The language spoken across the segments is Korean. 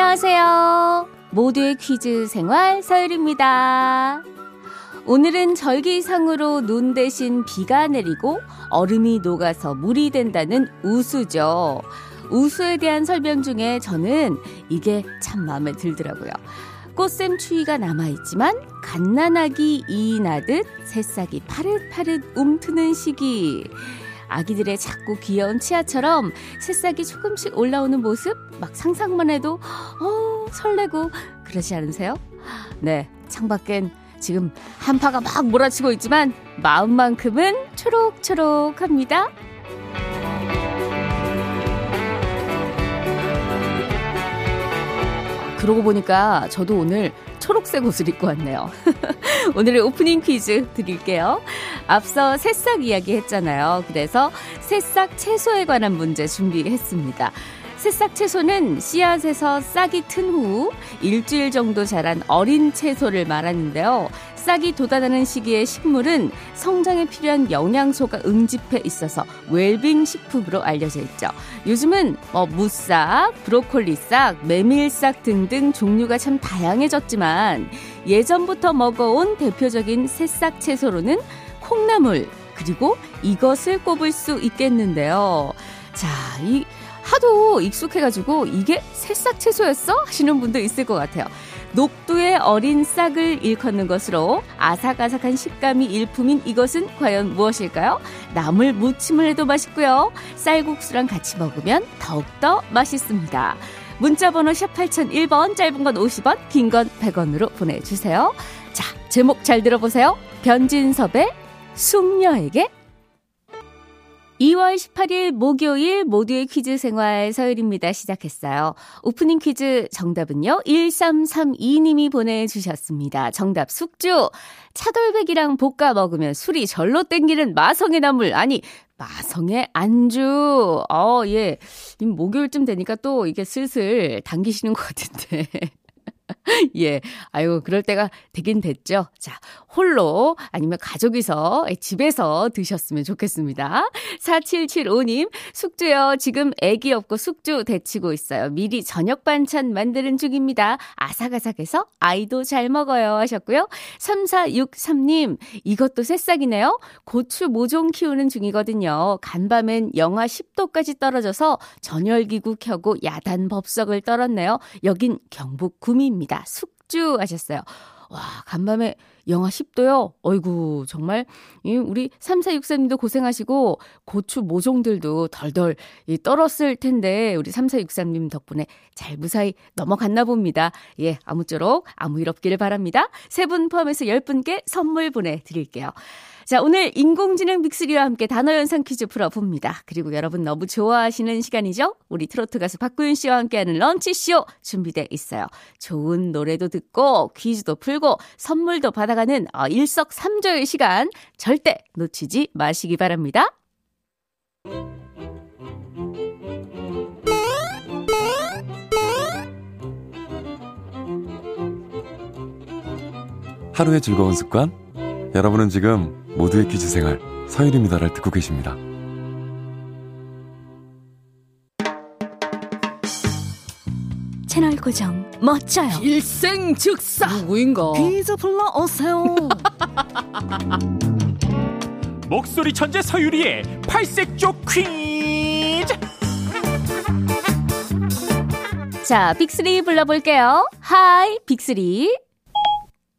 안녕하세요. 모두의 퀴즈 생활 서율입니다. 오늘은 절기상으로 눈 대신 비가 내리고 얼음이 녹아서 물이 된다는 우수죠. 우수에 대한 설명 중에 저는 이게 참 마음에 들더라고요. 꽃샘 추위가 남아있지만 갓난아기 이이 나듯 새싹이 파릇파릇 움트는 시기. 아기들의 작고 귀여운 치아처럼 새싹이 조금씩 올라오는 모습 막 상상만 해도 어 설레고 그러지 않으세요? 네, 창밖엔 지금 한파가 막 몰아치고 있지만 마음만큼은 초록초록합니다. 그러고 보니까 저도 오늘 초록색 옷을 입고 왔네요. 오늘의 오프닝 퀴즈 드릴게요. 앞서 새싹 이야기 했잖아요. 그래서 새싹 채소에 관한 문제 준비했습니다. 새싹 채소는 씨앗에서 싹이 튼 후 일주일 정도 자란 어린 채소를 말하는데요. 싹이 돋아나는 시기의 식물은 성장에 필요한 영양소가 응집해 있어서 웰빙 식품으로 알려져 있죠. 요즘은 뭐 무싹, 브로콜리 싹, 메밀 싹 등등 종류가 참 다양해졌지만 예전부터 먹어온 대표적인 새싹 채소로는 콩나물 그리고 이것을 꼽을 수 있겠는데요. 자, 이 하도 익숙해가지고 이게 새싹 채소였어? 하시는 분도 있을 것 같아요. 녹두의 어린 싹을 일컫는 것으로 아삭아삭한 식감이 일품인 이것은 과연 무엇일까요? 나물 무침을 해도 맛있고요. 쌀국수랑 같이 먹으면 더욱더 맛있습니다. 문자번호 샵 8001번, 짧은 건 50원, 긴 건 100원으로 보내주세요. 자, 제목 잘 들어보세요. 변진섭의 숙녀에게 2월 18일 목요일 모두의 퀴즈 생활 서열입니다. 시작했어요. 오프닝 퀴즈 정답은요. 1332님이 보내주셨습니다. 정답 숙주. 차돌백이랑 볶아 먹으면 술이 절로 땡기는 마성의 나물. 아니, 마성의 안주. 어, 예. 목요일쯤 되니까 또 이게 슬슬 당기시는 것 같은데. 예. 아유, 그럴 때가 되긴 됐죠. 자, 홀로 아니면 가족이서 집에서 드셨으면 좋겠습니다. 4775님, 숙주요. 지금 애기 없고 숙주 데치고 있어요. 미리 저녁 반찬 만드는 중입니다. 아삭아삭해서 아이도 잘 먹어요. 하셨고요. 3463님, 이것도 새싹이네요. 고추 모종 키우는 중이거든요. 간밤엔 영하 10도까지 떨어져서 전열기구 켜고 야단 법석을 떨었네요. 여긴 경북 구미입니다. 숙주 하셨어요. 와, 간밤에 영하 10도요? 어이구, 정말, 우리 3463님도 고생하시고, 고추 모종들도 덜덜 떨었을 텐데, 우리 3463님 덕분에 잘 무사히 넘어갔나 봅니다. 예, 아무쪼록 아무 일 없기를 바랍니다. 세 분 포함해서 10분께 선물 보내드릴게요. 자, 오늘 인공지능 빅리와 함께 단어 연상 퀴즈 풀어봅니다. 그리고 여러분 너무 좋아하시는 시간이죠? 우리 트로트 가수 박구윤 씨와 함께하는 런치쇼 준비돼 있어요. 좋은 노래도 듣고 퀴즈도 풀고 선물도 받아가는 어, 일석삼조의 시간 절대 놓치지 마시기 바랍니다. 하루의 즐거운 습관? 여러분은 지금 모두의 퀴즈 생활 서일입니다를 듣고 계십니다. 채널 고정 멋져요. 일생 즉사 누구인가? 퀴즈 불러 오세요. 목소리 천재 서유리의 팔색조 퀴즈. 자, 빅스리 불러볼게요. Hi, 빅스리.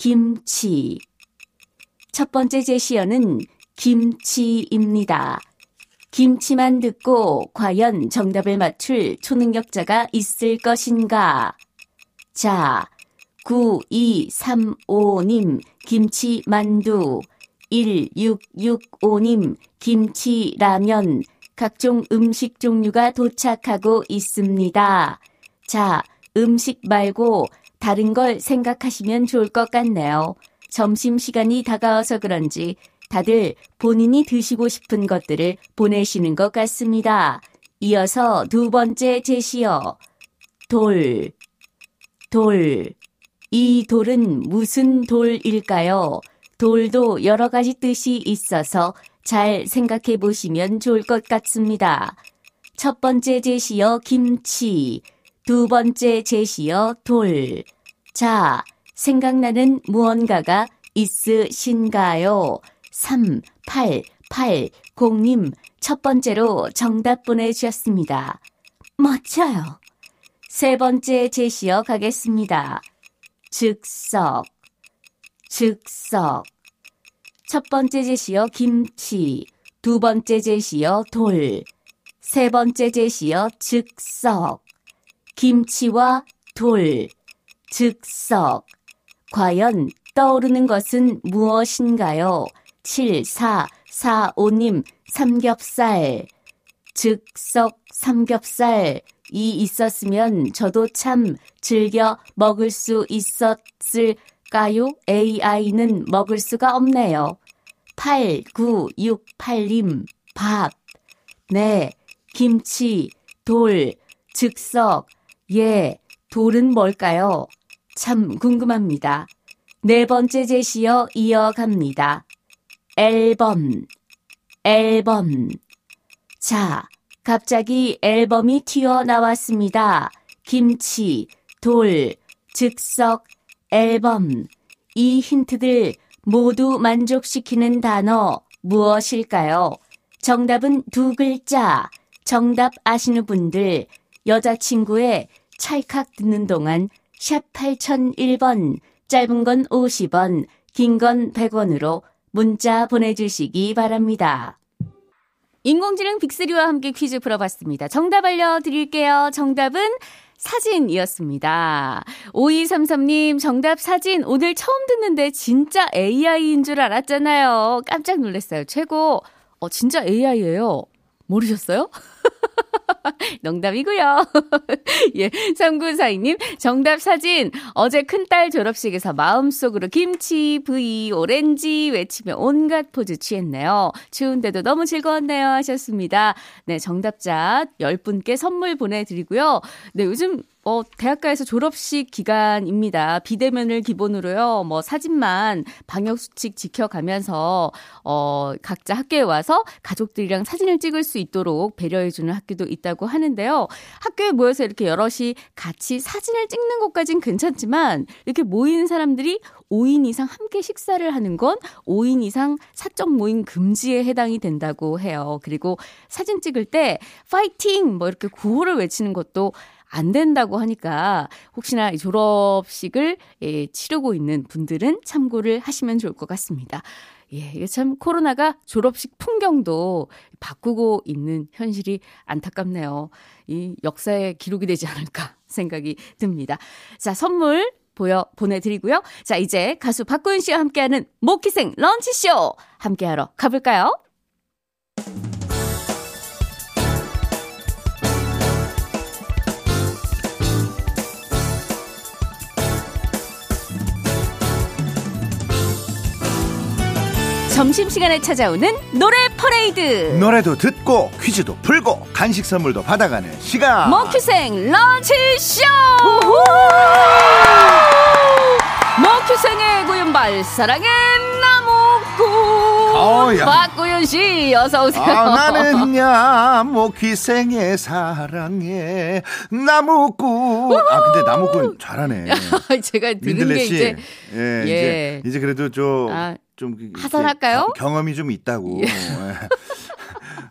김치. 첫 번째 제시어는 김치입니다. 김치만 듣고 과연 정답을 맞출 초능력자가 있을 것인가? 자, 9235님, 김치 만두. 1665님, 김치 라면. 각종 음식 종류가 도착하고 있습니다. 자, 음식 말고 다른 걸 생각하시면 좋을 것 같네요. 점심시간이 다가와서 그런지 다들 본인이 드시고 싶은 것들을 보내시는 것 같습니다. 이어서 두 번째 제시어. 돌, 돌. 이 돌은 무슨 돌일까요? 돌도 여러 가지 뜻이 있어서 잘 생각해 보시면 좋을 것 같습니다. 첫 번째 제시어 김치, 두 번째 제시어 돌. 자, 생각나는 무언가가 있으신가요? 3880님 첫 번째로 정답 보내주셨습니다. 멋져요. 세 번째 제시어 가겠습니다. 즉석, 즉석. 첫 번째 제시어 김치, 두 번째 제시어 돌, 세 번째 제시어 즉석. 김치와 돌, 즉 석. 과연 떠오르는 것은 무엇인가요? 7445님, 삼겹살. 즉 석 삼겹살. 이 있었으면 저도 참 즐겨 먹을 수 있었을까요? AI는 먹을 수가 없네요. 8968님, 밥. 네, 김치, 돌, 즉석. 예, 돌은 뭘까요? 참 궁금합니다. 네 번째 제시어 이어갑니다. 앨범, 앨범. 자, 갑자기 앨범이 튀어나왔습니다. 김치, 돌, 즉석, 앨범. 이 힌트들 모두 만족시키는 단어 무엇일까요? 정답은 두 글자. 정답 아시는 분들, 여자친구의 찰칵 듣는 동안 샵 8001번, 짧은 건 50원, 긴 건 100원으로 문자 보내주시기 바랍니다. 인공지능 빅3와 함께 퀴즈 풀어봤습니다. 정답 알려드릴게요. 정답은 사진이었습니다. 5233님, 정답 사진. 오늘 처음 듣는데 진짜 AI인 줄 알았잖아요. 깜짝 놀랐어요. 최고. 어, 진짜 AI예요. 모르셨어요? 농담이고요. 예, 3942님 정답 사진 어제 큰딸 졸업식에서 마음속으로 김치, 브이, 오렌지 외치며 온갖 포즈 취했네요. 추운데도 너무 즐거웠네요 하셨습니다. 네, 정답자 10분께 선물 보내드리고요. 네, 요즘 어, 대학가에서 졸업식 기간입니다. 비대면을 기본으로요, 뭐, 사진만 방역수칙 지켜가면서, 어, 각자 학교에 와서 가족들이랑 사진을 찍을 수 있도록 배려해주는 학교도 있다고 하는데요. 학교에 모여서 이렇게 여럿이 같이 사진을 찍는 것까진 괜찮지만, 이렇게 모인 사람들이 5인 이상 함께 식사를 하는 건 5인 이상 사적 모임 금지에 해당이 된다고 해요. 그리고 사진 찍을 때, 파이팅! 뭐 이렇게 구호를 외치는 것도 안 된다고 하니까 혹시나 졸업식을 예, 치르고 있는 분들은 참고를 하시면 좋을 것 같습니다. 예, 이게 참 코로나가 졸업식 풍경도 바꾸고 있는 현실이 안타깝네요. 이 역사의 기록이 되지 않을까 생각이 듭니다. 자, 선물 보여 보내드리고요. 자, 이제 가수 박구윤 씨와 함께하는 모키생 런치쇼 함께하러 가볼까요? 점심시간에 찾아오는 노래 퍼레이드. 노래도 듣고 퀴즈도 풀고 간식 선물도 받아가는 시간. 먹큐생 런치쇼! 먹큐생의 고윤발 사랑의 나무꾼. 어, 야. 박구윤 씨 어서 오세요. 아, 나는야 모기생의 사랑에 나무꾼. 아 근데 나무꾼 잘하네. 제가 들은 게 씨. 이제 예, 예. 이제 이제 그래도 좀 아, 좀 이렇게 하산할까요? 경- 경험이 좀 있다고. 예.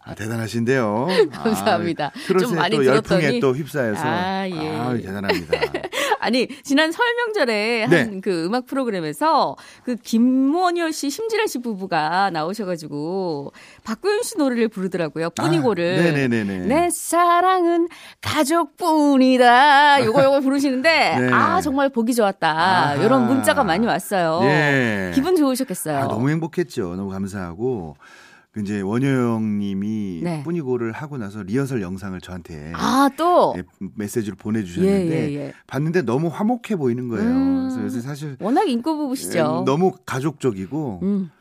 아, 대단하신데요. 감사합니다. 아, 좀 많이 또 열풍에 들었더니. 또 휩싸여서. 아, 예. 아, 대단합니다. 아니 지난 설 명절에 한 네. 그 음악 프로그램에서 그 김원효 씨, 심지란 씨 부부가 나오셔가지고 박구윤 씨 노래를 부르더라고요. 뿐이고를. 아, 네네네네. 내 사랑은 가족뿐이다. 요거 요거 부르시는데 네. 아 정말 보기 좋았다. 아하. 이런 문자가 많이 왔어요. 예. 기분 좋으셨겠어요. 아, 너무 행복했죠. 너무 감사하고. 그 이제 원효영님이 네. 뿐이고를 하고 나서 리허설 영상을 저한테 아, 또. 예, 메시지로 예, 보내주셨는데 예, 예. 봤는데 너무 화목해 보이는 거예요. 음. 그래서 요새 사실 워낙 인고 부부시죠. 예, 너무 가족적이고 음.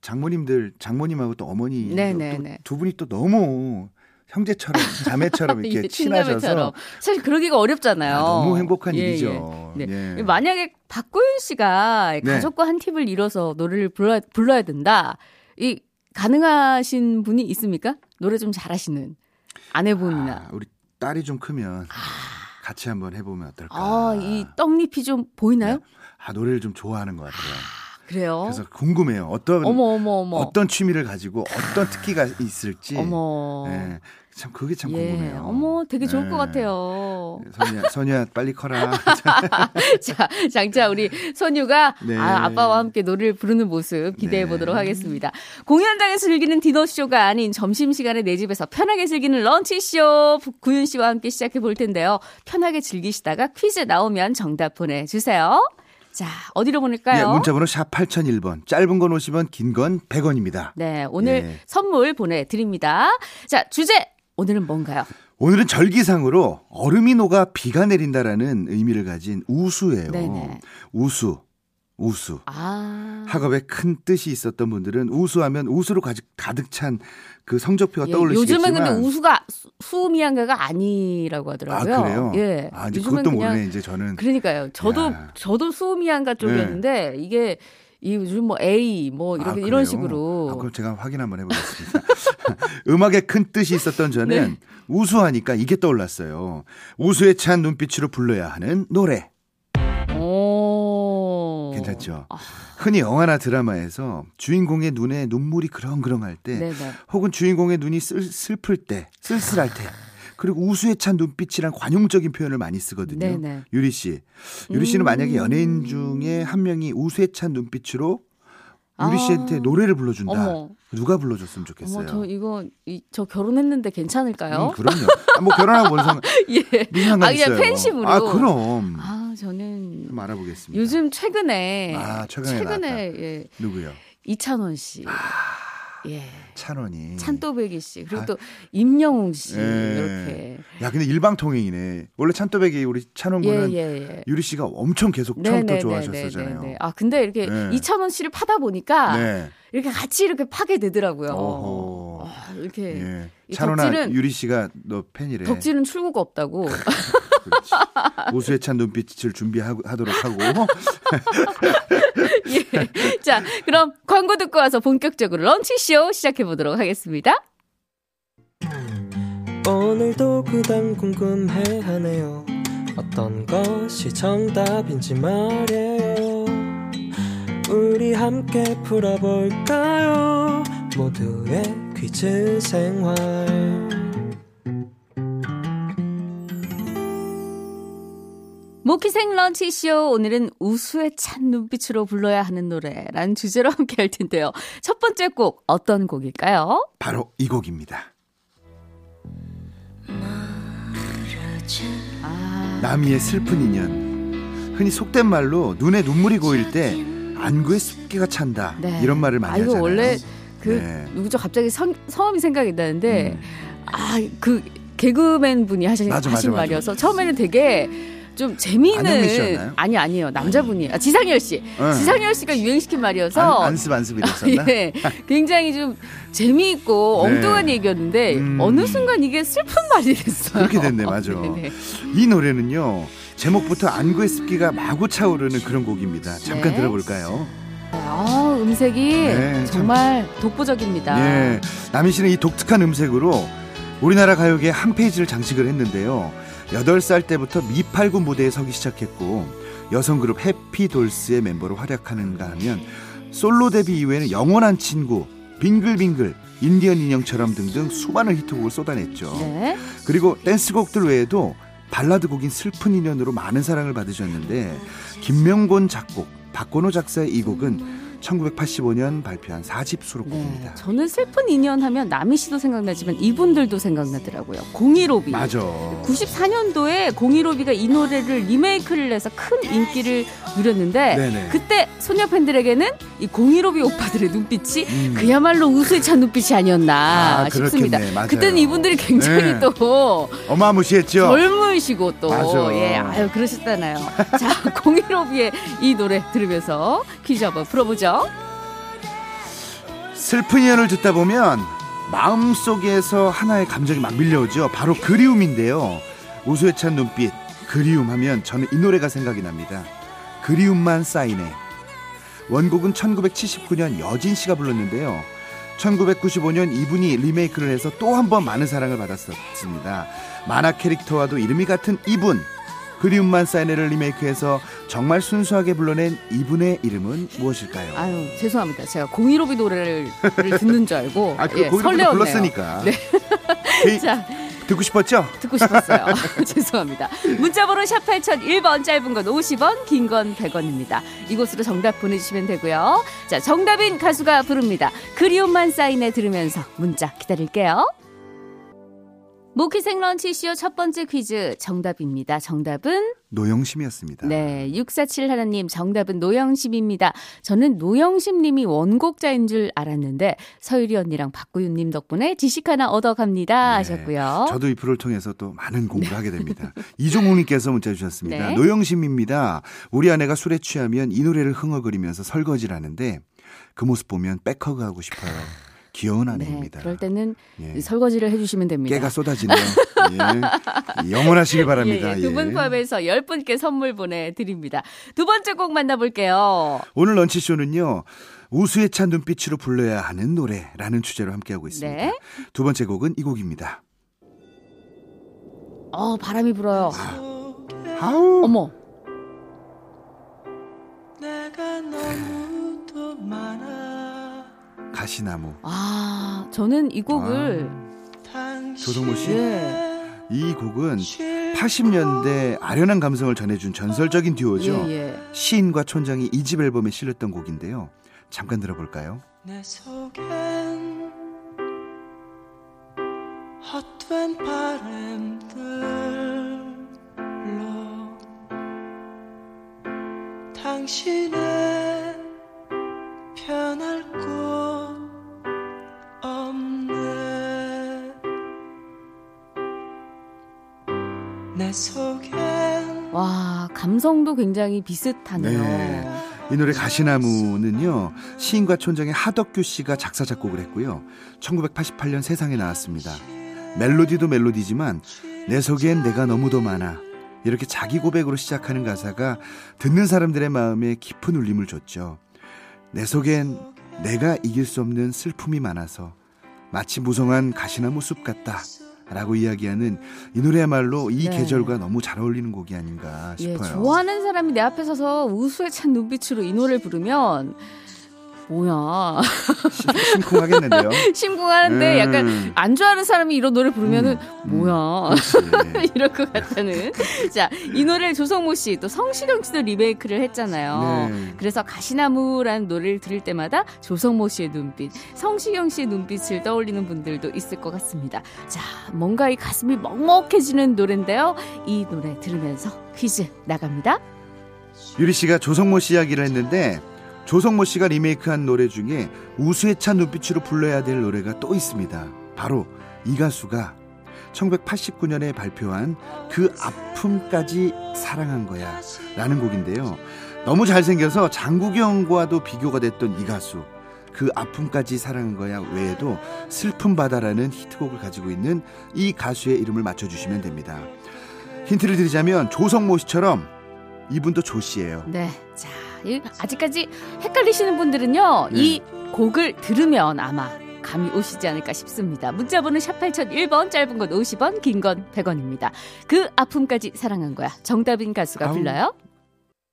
장모님들 장모님하고 또 어머니 네, 또 네, 네. 두 분이 또 너무 형제처럼 자매처럼 이렇게 예, 친하셔서. 사실 그러기가 어렵잖아요. 아, 너무 행복한 예, 일이죠. 예. 네. 예. 만약에 박고윤 씨가 네. 가족과 한 팀을 이뤄서 노래를 불러야, 불러야 된다. 이 가능하신 분이 있습니까? 노래 좀 잘하시는 아내분이나. 아, 우리 딸이 좀 크면 같이 한번 해보면 어떨까. 아, 이 떡잎이 좀 보이나요? 아, 노래를 좀 좋아하는 것 같아요. 그래요. 그래서 궁금해요. 어떤 어머 어머 어머. 어떤 취미를 가지고 어떤 특기가 있을지. 어머. 예, 참 그게 참 예. 궁금해요. 어머, 되게 좋을 네. 것 같아요. 선이야, 선이야 빨리 커라. 자, 장자 우리 선유가 네. 아, 아빠와 함께 노래를 부르는 모습 기대해 네. 보도록 하겠습니다. 공연장에서 즐기는 디너쇼가 아닌 점심시간에 내 집에서 편하게 즐기는 런치쇼 구윤 씨와 함께 시작해 볼 텐데요. 편하게 즐기시다가 퀴즈 나오면 정답 보내주세요. 자, 어디로 예, 보낼까요? 문자번호 샵 8001번. 짧은 건 50원, 긴 건 100원입니다. 네, 오늘 예. 선물 보내드립니다. 자, 주제 오늘은 뭔가요? 오늘은 절기상으로 얼음이 녹아 비가 내린다라는 의미를 가진 우수예요. 네네. 우수. 우수. 아. 학업에 큰 뜻이 있었던 분들은 우수하면 우수로 가득, 가득 찬 그 성적표가 예, 떠오르시겠지만 요즘은 근데 우수가 수- 수미양가가 아니라고 아 하더라고요. 그래요? 예. 아 이제 그것도 모르네 이제 저는 그러니까요. 저도 야. 저도 수미양가 쪽이었는데 이게 이 요즘 뭐 A 뭐 이렇게 아, 이런? 식으로 아, 그럼 제가 확인 한번 해보겠습니다. 음악에 큰 뜻이 있었던 저는 네. 우수하니까 이게 떠올랐어요. 우수에 찬 눈빛으로 불러야 하는 노래. 오. 괜찮죠? 아. 흔히 영화나 드라마에서 주인공의 눈에 눈물이 그렁그렁할 때 네네. 혹은 주인공의 눈이 쓸, 슬플 때, 쓸쓸할 때, 그리고 우수에 찬 눈빛이란 관용적인 표현을 많이 쓰거든요. 네네. 유리 씨, 유리 씨는 음. 만약에 연예인 중에 한 명이 우수에 찬 눈빛으로 유리 아. 씨한테 노래를 불러준다. 어머. 누가 불러줬으면 좋겠어요. 어머 저 이거 이, 저 결혼했는데 괜찮을까요? 음, 그럼요. 아, 뭐 결혼하고 뭔 상관, 예. 무슨 상관 아, 그냥 있어요. 팬심으로. 아 그럼. 아 저는 좀 알아보겠습니다. 요즘 최근에 아, 최근에 예, 누구요? 이찬원 씨. 아. 예. 찬원이. 찬또배기 씨 그리고 아. 또 임영웅 씨 예. 이렇게 야 근데 일방통행이네. 원래 찬또배기 우리 찬원 예 군은 예, 예. 유리 씨가 엄청 계속 처음부터 좋아하셨었잖아요. 네. 아 근데 이렇게 네. 이찬원 씨를 파다 보니까 네. 이렇게 같이 이렇게 파게 되더라고요. 어허. 아, 이렇게 예. 이 찬원아 덕질은- 유리 씨가 너 팬이래. 덕질은 출구가 없다고. 그렇지. 우수에 찬 눈빛을 준비하도록 하고 예. 자, 그럼 광고 듣고 와서 본격적으로 런치쇼 시작해 보도록 하겠습니다. 오늘도 그단 궁금해 하네요 어떤 것이 정답인지 말이에요 우리 함께 풀어볼까요 모두의 퀴즈 생활 모키생 런치쇼 오늘은 우수에 찬 눈빛으로 불러야 하는 노래라는 주제로 함께 할 텐데요. 첫 번째 곡 어떤 곡일까요? 바로 이 곡입니다. 아, 나미의 슬픈 인연. 흔히 속된 말로 눈에 눈물이 고일 때 안구에 습기가 찬다. 네. 이런 말을 많이 아, 이거 하잖아요. 원래 그 네. 누구죠? 갑자기 성, 성함이 생각이 나는데 음. 아, 그 개그맨 분이 하신, 맞아, 맞아, 하신 맞아. 말이어서 처음에는 되게 좀 재미있는? 아니 아니에요 남자분이 아, 지상열 씨 응. 지상열 씨가 유행시킨 말이어서 안, 안습 안습 이랬었나? 예, 굉장히 좀 재미있고 네. 엉뚱한 얘기였는데 음. 어느 순간 이게 슬픈 말이 됐어요. 그렇게 됐네, 맞아. 네네. 이 노래는요. 제목부터 안구의 습기가 마구 차오르는 그런 곡입니다. 잠깐 네. 들어볼까요? 아, 음색이 네, 참. 정말 독보적입니다. 예. 남희 씨는 이 독특한 음색으로 우리나라 가요계에 한 페이지를 장식을 했는데요. 8살 때부터 미팔군 무대에 서기 시작했고 여성 그룹 해피돌스의 멤버로 활약하는가 하면 솔로 데뷔 이후에는 영원한 친구, 빙글빙글, 인디언 인형처럼 등등 수많은 히트곡을 쏟아냈죠. 네. 그리고 댄스곡들 외에도 발라드 곡인 슬픈 인연으로 많은 사랑을 받으셨는데 김명곤 작곡, 박건호 작사의 이 곡은 1985년 발표한 4집 수록곡입니다. 네, 저는 슬픈 인연 하면 남희 씨도 생각나지만 이분들도 생각나더라고요. 공이로비. 맞아. 94년도에 공이로비가 이 노래를 리메이크를 해서 큰 인기를 누렸는데 네네. 그때 소녀 팬들에게는 이 공이로비 오빠들의 눈빛이 음. 그야말로 우수에 찬 눈빛이 아니었나 아, 싶습니다. 그렇겠네. 그때는 이분들이 굉장히 네. 또 어마무시했죠. 젊으시고 또 맞아. 예, 아유 그러셨잖아요. 자, 공이로비의 이 노래 들으면서 퀴즈 한번 풀어보죠. 슬픈 인연을 듣다 보면 마음속에서 하나의 감정이 막 밀려오죠. 바로 그리움인데요. 우수에 찬 눈빛, 그리움 하면 저는 이 노래가 생각이 납니다. 그리움만 쌓이네. 원곡은 1979년 여진 씨가 불렀는데요. 1995년 이분이 리메이크를 해서 또 한 번 많은 사랑을 받았었습니다. 만화 캐릭터와도 이름이 같은 이분. 그리움만 쌓이네를 리메이크해서 정말 순수하게 불러낸 이분의 이름은 무엇일까요? 아유 죄송합니다. 제가 공이로비 노래를 듣는 줄 알고 아, 그 예, 설레었네요. 불렀으니까. 네. 그, 자 듣고 싶었죠? 듣고 싶었어요. 죄송합니다. 문자번호 샵 8001번 짧은 건 50원 긴 건 100원입니다. 이곳으로 정답 보내주시면 되고요. 자 정답인 가수가 부릅니다. 그리움만 사인해 들으면서 문자 기다릴게요. 모키생 런치 쇼 첫 번째 퀴즈 정답입니다. 정답은 노영심이었습니다. 네, 647 하나님 정답은 노영심입니다. 저는 노영심 님이 원곡자인 줄 알았는데 서유리 언니랑 박구윤 님 덕분에 지식 하나 얻어갑니다 네, 하셨고요. 저도 이 프로를 통해서 또 많은 공부를 하게 됩니다. 이종욱님께서 문자 주셨습니다. 네. 노영심입니다. 우리 아내가 술에 취하면 이 노래를 흥얼거리면서 설거지를 하는데 그 모습 보면 back hug 하고 싶어요. 귀여운 네, 아내입니다. 그럴 때는 예. 설거지를 해주시면 됩니다. 깨가 쏟아지네요. 예. 영원하시길 바랍니다. 예, 두분 예. 포함해서 10분께 선물 보내드립니다. 두 번째 곡 만나볼게요. 오늘 런치쇼는요. 우수에 찬 눈빛으로 불러야 하는 노래라는 주제로 함께하고 있습니다. 네. 두 번째 곡은 이 곡입니다. 어, 바람이 불어요. 아 우 어머, 내가 너무도 많아 가시나무. 아, 저는 이 곡을, 조성모 씨. 예, 이 곡은 80년대 아련한 감성을 전해준 전설적인 듀오죠. 예, 예. 시인과 촌장이 이 집 앨범에 실렸던 곡인데요. 잠깐 들어볼까요? 내 속엔 헛된 바람들로 당신의 와, 감성도 굉장히 비슷하네요. 네. 이 노래 가시나무는요. 시인과 촌장의 하덕규 씨가 작사 작곡을 했고요. 1988년 세상에 나왔습니다. 멜로디도 멜로디지만 내 속엔 내가 너무도 많아. 이렇게 자기 고백으로 시작하는 가사가 듣는 사람들의 마음에 깊은 울림을 줬죠. 내 속엔 내가 이길 수 없는 슬픔이 많아서 마치 무성한 가시나무 숲 같다. 라고 이야기하는 이 노래야말로 이 네. 계절과 너무 잘 어울리는 곡이 아닌가 예, 싶어요. 좋아하는 사람이 내 앞에 서서 우수에 찬 눈빛으로 이 노래를 부르면 뭐야 심쿵하겠는데요. 심쿵하는데 음. 약간 안 좋아하는 사람이 이런 노래 부르면은 음. 뭐야 그렇지. 이럴 것 같다는 자 이 노래를 조성모 씨 또 성시경 씨도 리메이크를 했잖아요. 네. 그래서 가시나무라는 노래를 들을 때마다 조성모 씨의 눈빛, 성시경 씨의 눈빛을 떠올리는 분들도 있을 것 같습니다. 자, 뭔가 이 가슴이 먹먹해지는 노래인데요. 이 노래 들으면서 퀴즈 나갑니다. 유리 씨가 조성모 씨 이야기를 했는데 조성모 씨가 리메이크한 노래 중에 우수에 찬 눈빛으로 불러야 될 노래가 또 있습니다. 바로 이 가수가 1989년에 발표한 그 아픔까지 사랑한 거야 라는 곡인데요. 너무 잘생겨서 장국영과도 비교가 됐던 이 가수. 그 아픔까지 사랑한 거야 외에도 슬픈 바다라는 히트곡을 가지고 있는 이 가수의 이름을 맞춰주시면 됩니다. 힌트를 드리자면 조성모 씨처럼 이분도 조 씨예요. 네. 자, 이- 아직까지 헷갈리시는 분들은요, 네. 이 곡을 들으면 아마 감이 오시지 않을까 싶습니다. 문자번호 샵 8001번, 짧은 건 50원, 긴 건 100원입니다. 그 아픔까지 사랑한 거야. 정답인 가수가 아우. 불러요.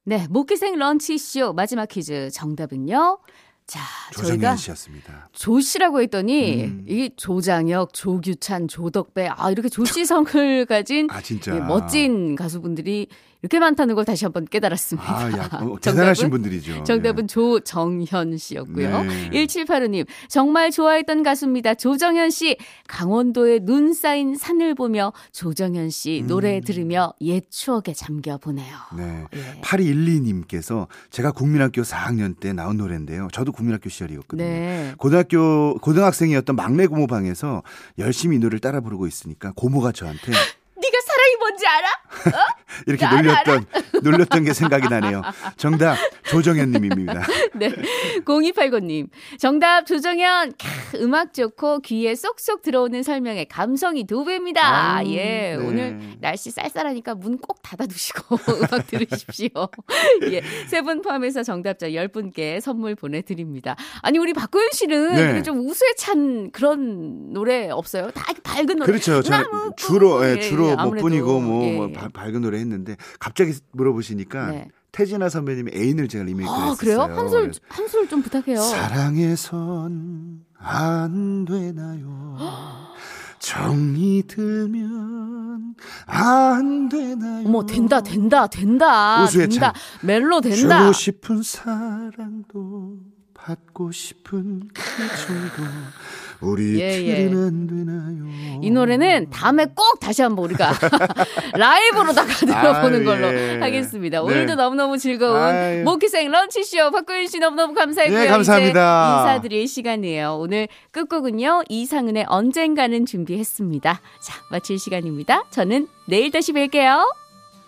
네, 목기생 런치쇼 마지막 퀴즈 정답은요. 자, 저희가 씨였습니다. 조 씨라고 했더니 음. 이 조장혁, 조규찬, 조덕배 아 이렇게 조씨 성을 가진 아 예, 멋진 가수분들이 이렇게 많다는 걸 다시 한번 깨달았습니다. 아, 야, 어? 대단하신 분들이죠. 정답은 조정현 씨였고요. 네. 1785님, 정말 좋아했던 가수입니다. 조정현 씨, 강원도에 눈 쌓인 산을 보며 조정현 씨 음. 노래 들으며 옛 추억에 잠겨 보네요. 네. 예. 8212님께서 제가 국민학교 4학년 때 나온 노래인데요. 저도 국민학교 시절이었거든요. 네. 고등학교 고등학생이었던 막내 고모방에서 열심히 이 노래를 따라 부르고 있으니까 고모가 저한테 뭔지 알아? 이렇게 알아, 놀렸던 놀렸던 게 생각이 나네요. 정답 조정현 님입니다. 네. 0289님. 정답 조정현. 캬, 음악 좋고 귀에 쏙쏙 들어오는 설명에 감성이 두 배입니다. 아유, 예. 네. 오늘 날씨 쌀쌀하니까 문 꼭 닫아두시고 음악 들으십시오. 예. 세 분 포함해서 정답자 10분께 선물 보내드립니다. 아니, 우리 박고윤 씨는 네. 좀 우수에 찬 그런 노래 없어요? 다 밝은 노래. 그렇죠. 주로 예, 예, 주로 예, 못 아무래도, 뿐이고 뭐, 예. 뭐 바- 밝은 노래 했는데 갑자기 물어보시니까 네. 태진아 선배님의 애인을 제가 리메이크를 아. 그래요? 한 소절, 그래서 한 소절 좀 부탁해요. 사랑해선 안 되나요? 정이 들면 안 되나요? 어머, 된다, 된다, 된다. 된다. 찬. 멜로 된다. 주고 싶은 사랑도 받고 싶은 그 정도 우리 예, 예. 이 노래는 다음에 꼭 다시 한번 우리가 라이브로다가 들어보는 아유, 걸로 예. 하겠습니다. 네. 오늘도 너무너무 즐거운 아유. 모키생 런치쇼 박구윤 씨 너무너무 감사했고요. 네, 감사합니다. 인사드릴 시간이에요. 오늘 끝곡은요. 이상은의 언젠가는 준비했습니다. 자, 마칠 시간입니다. 저는 내일 다시 뵐게요.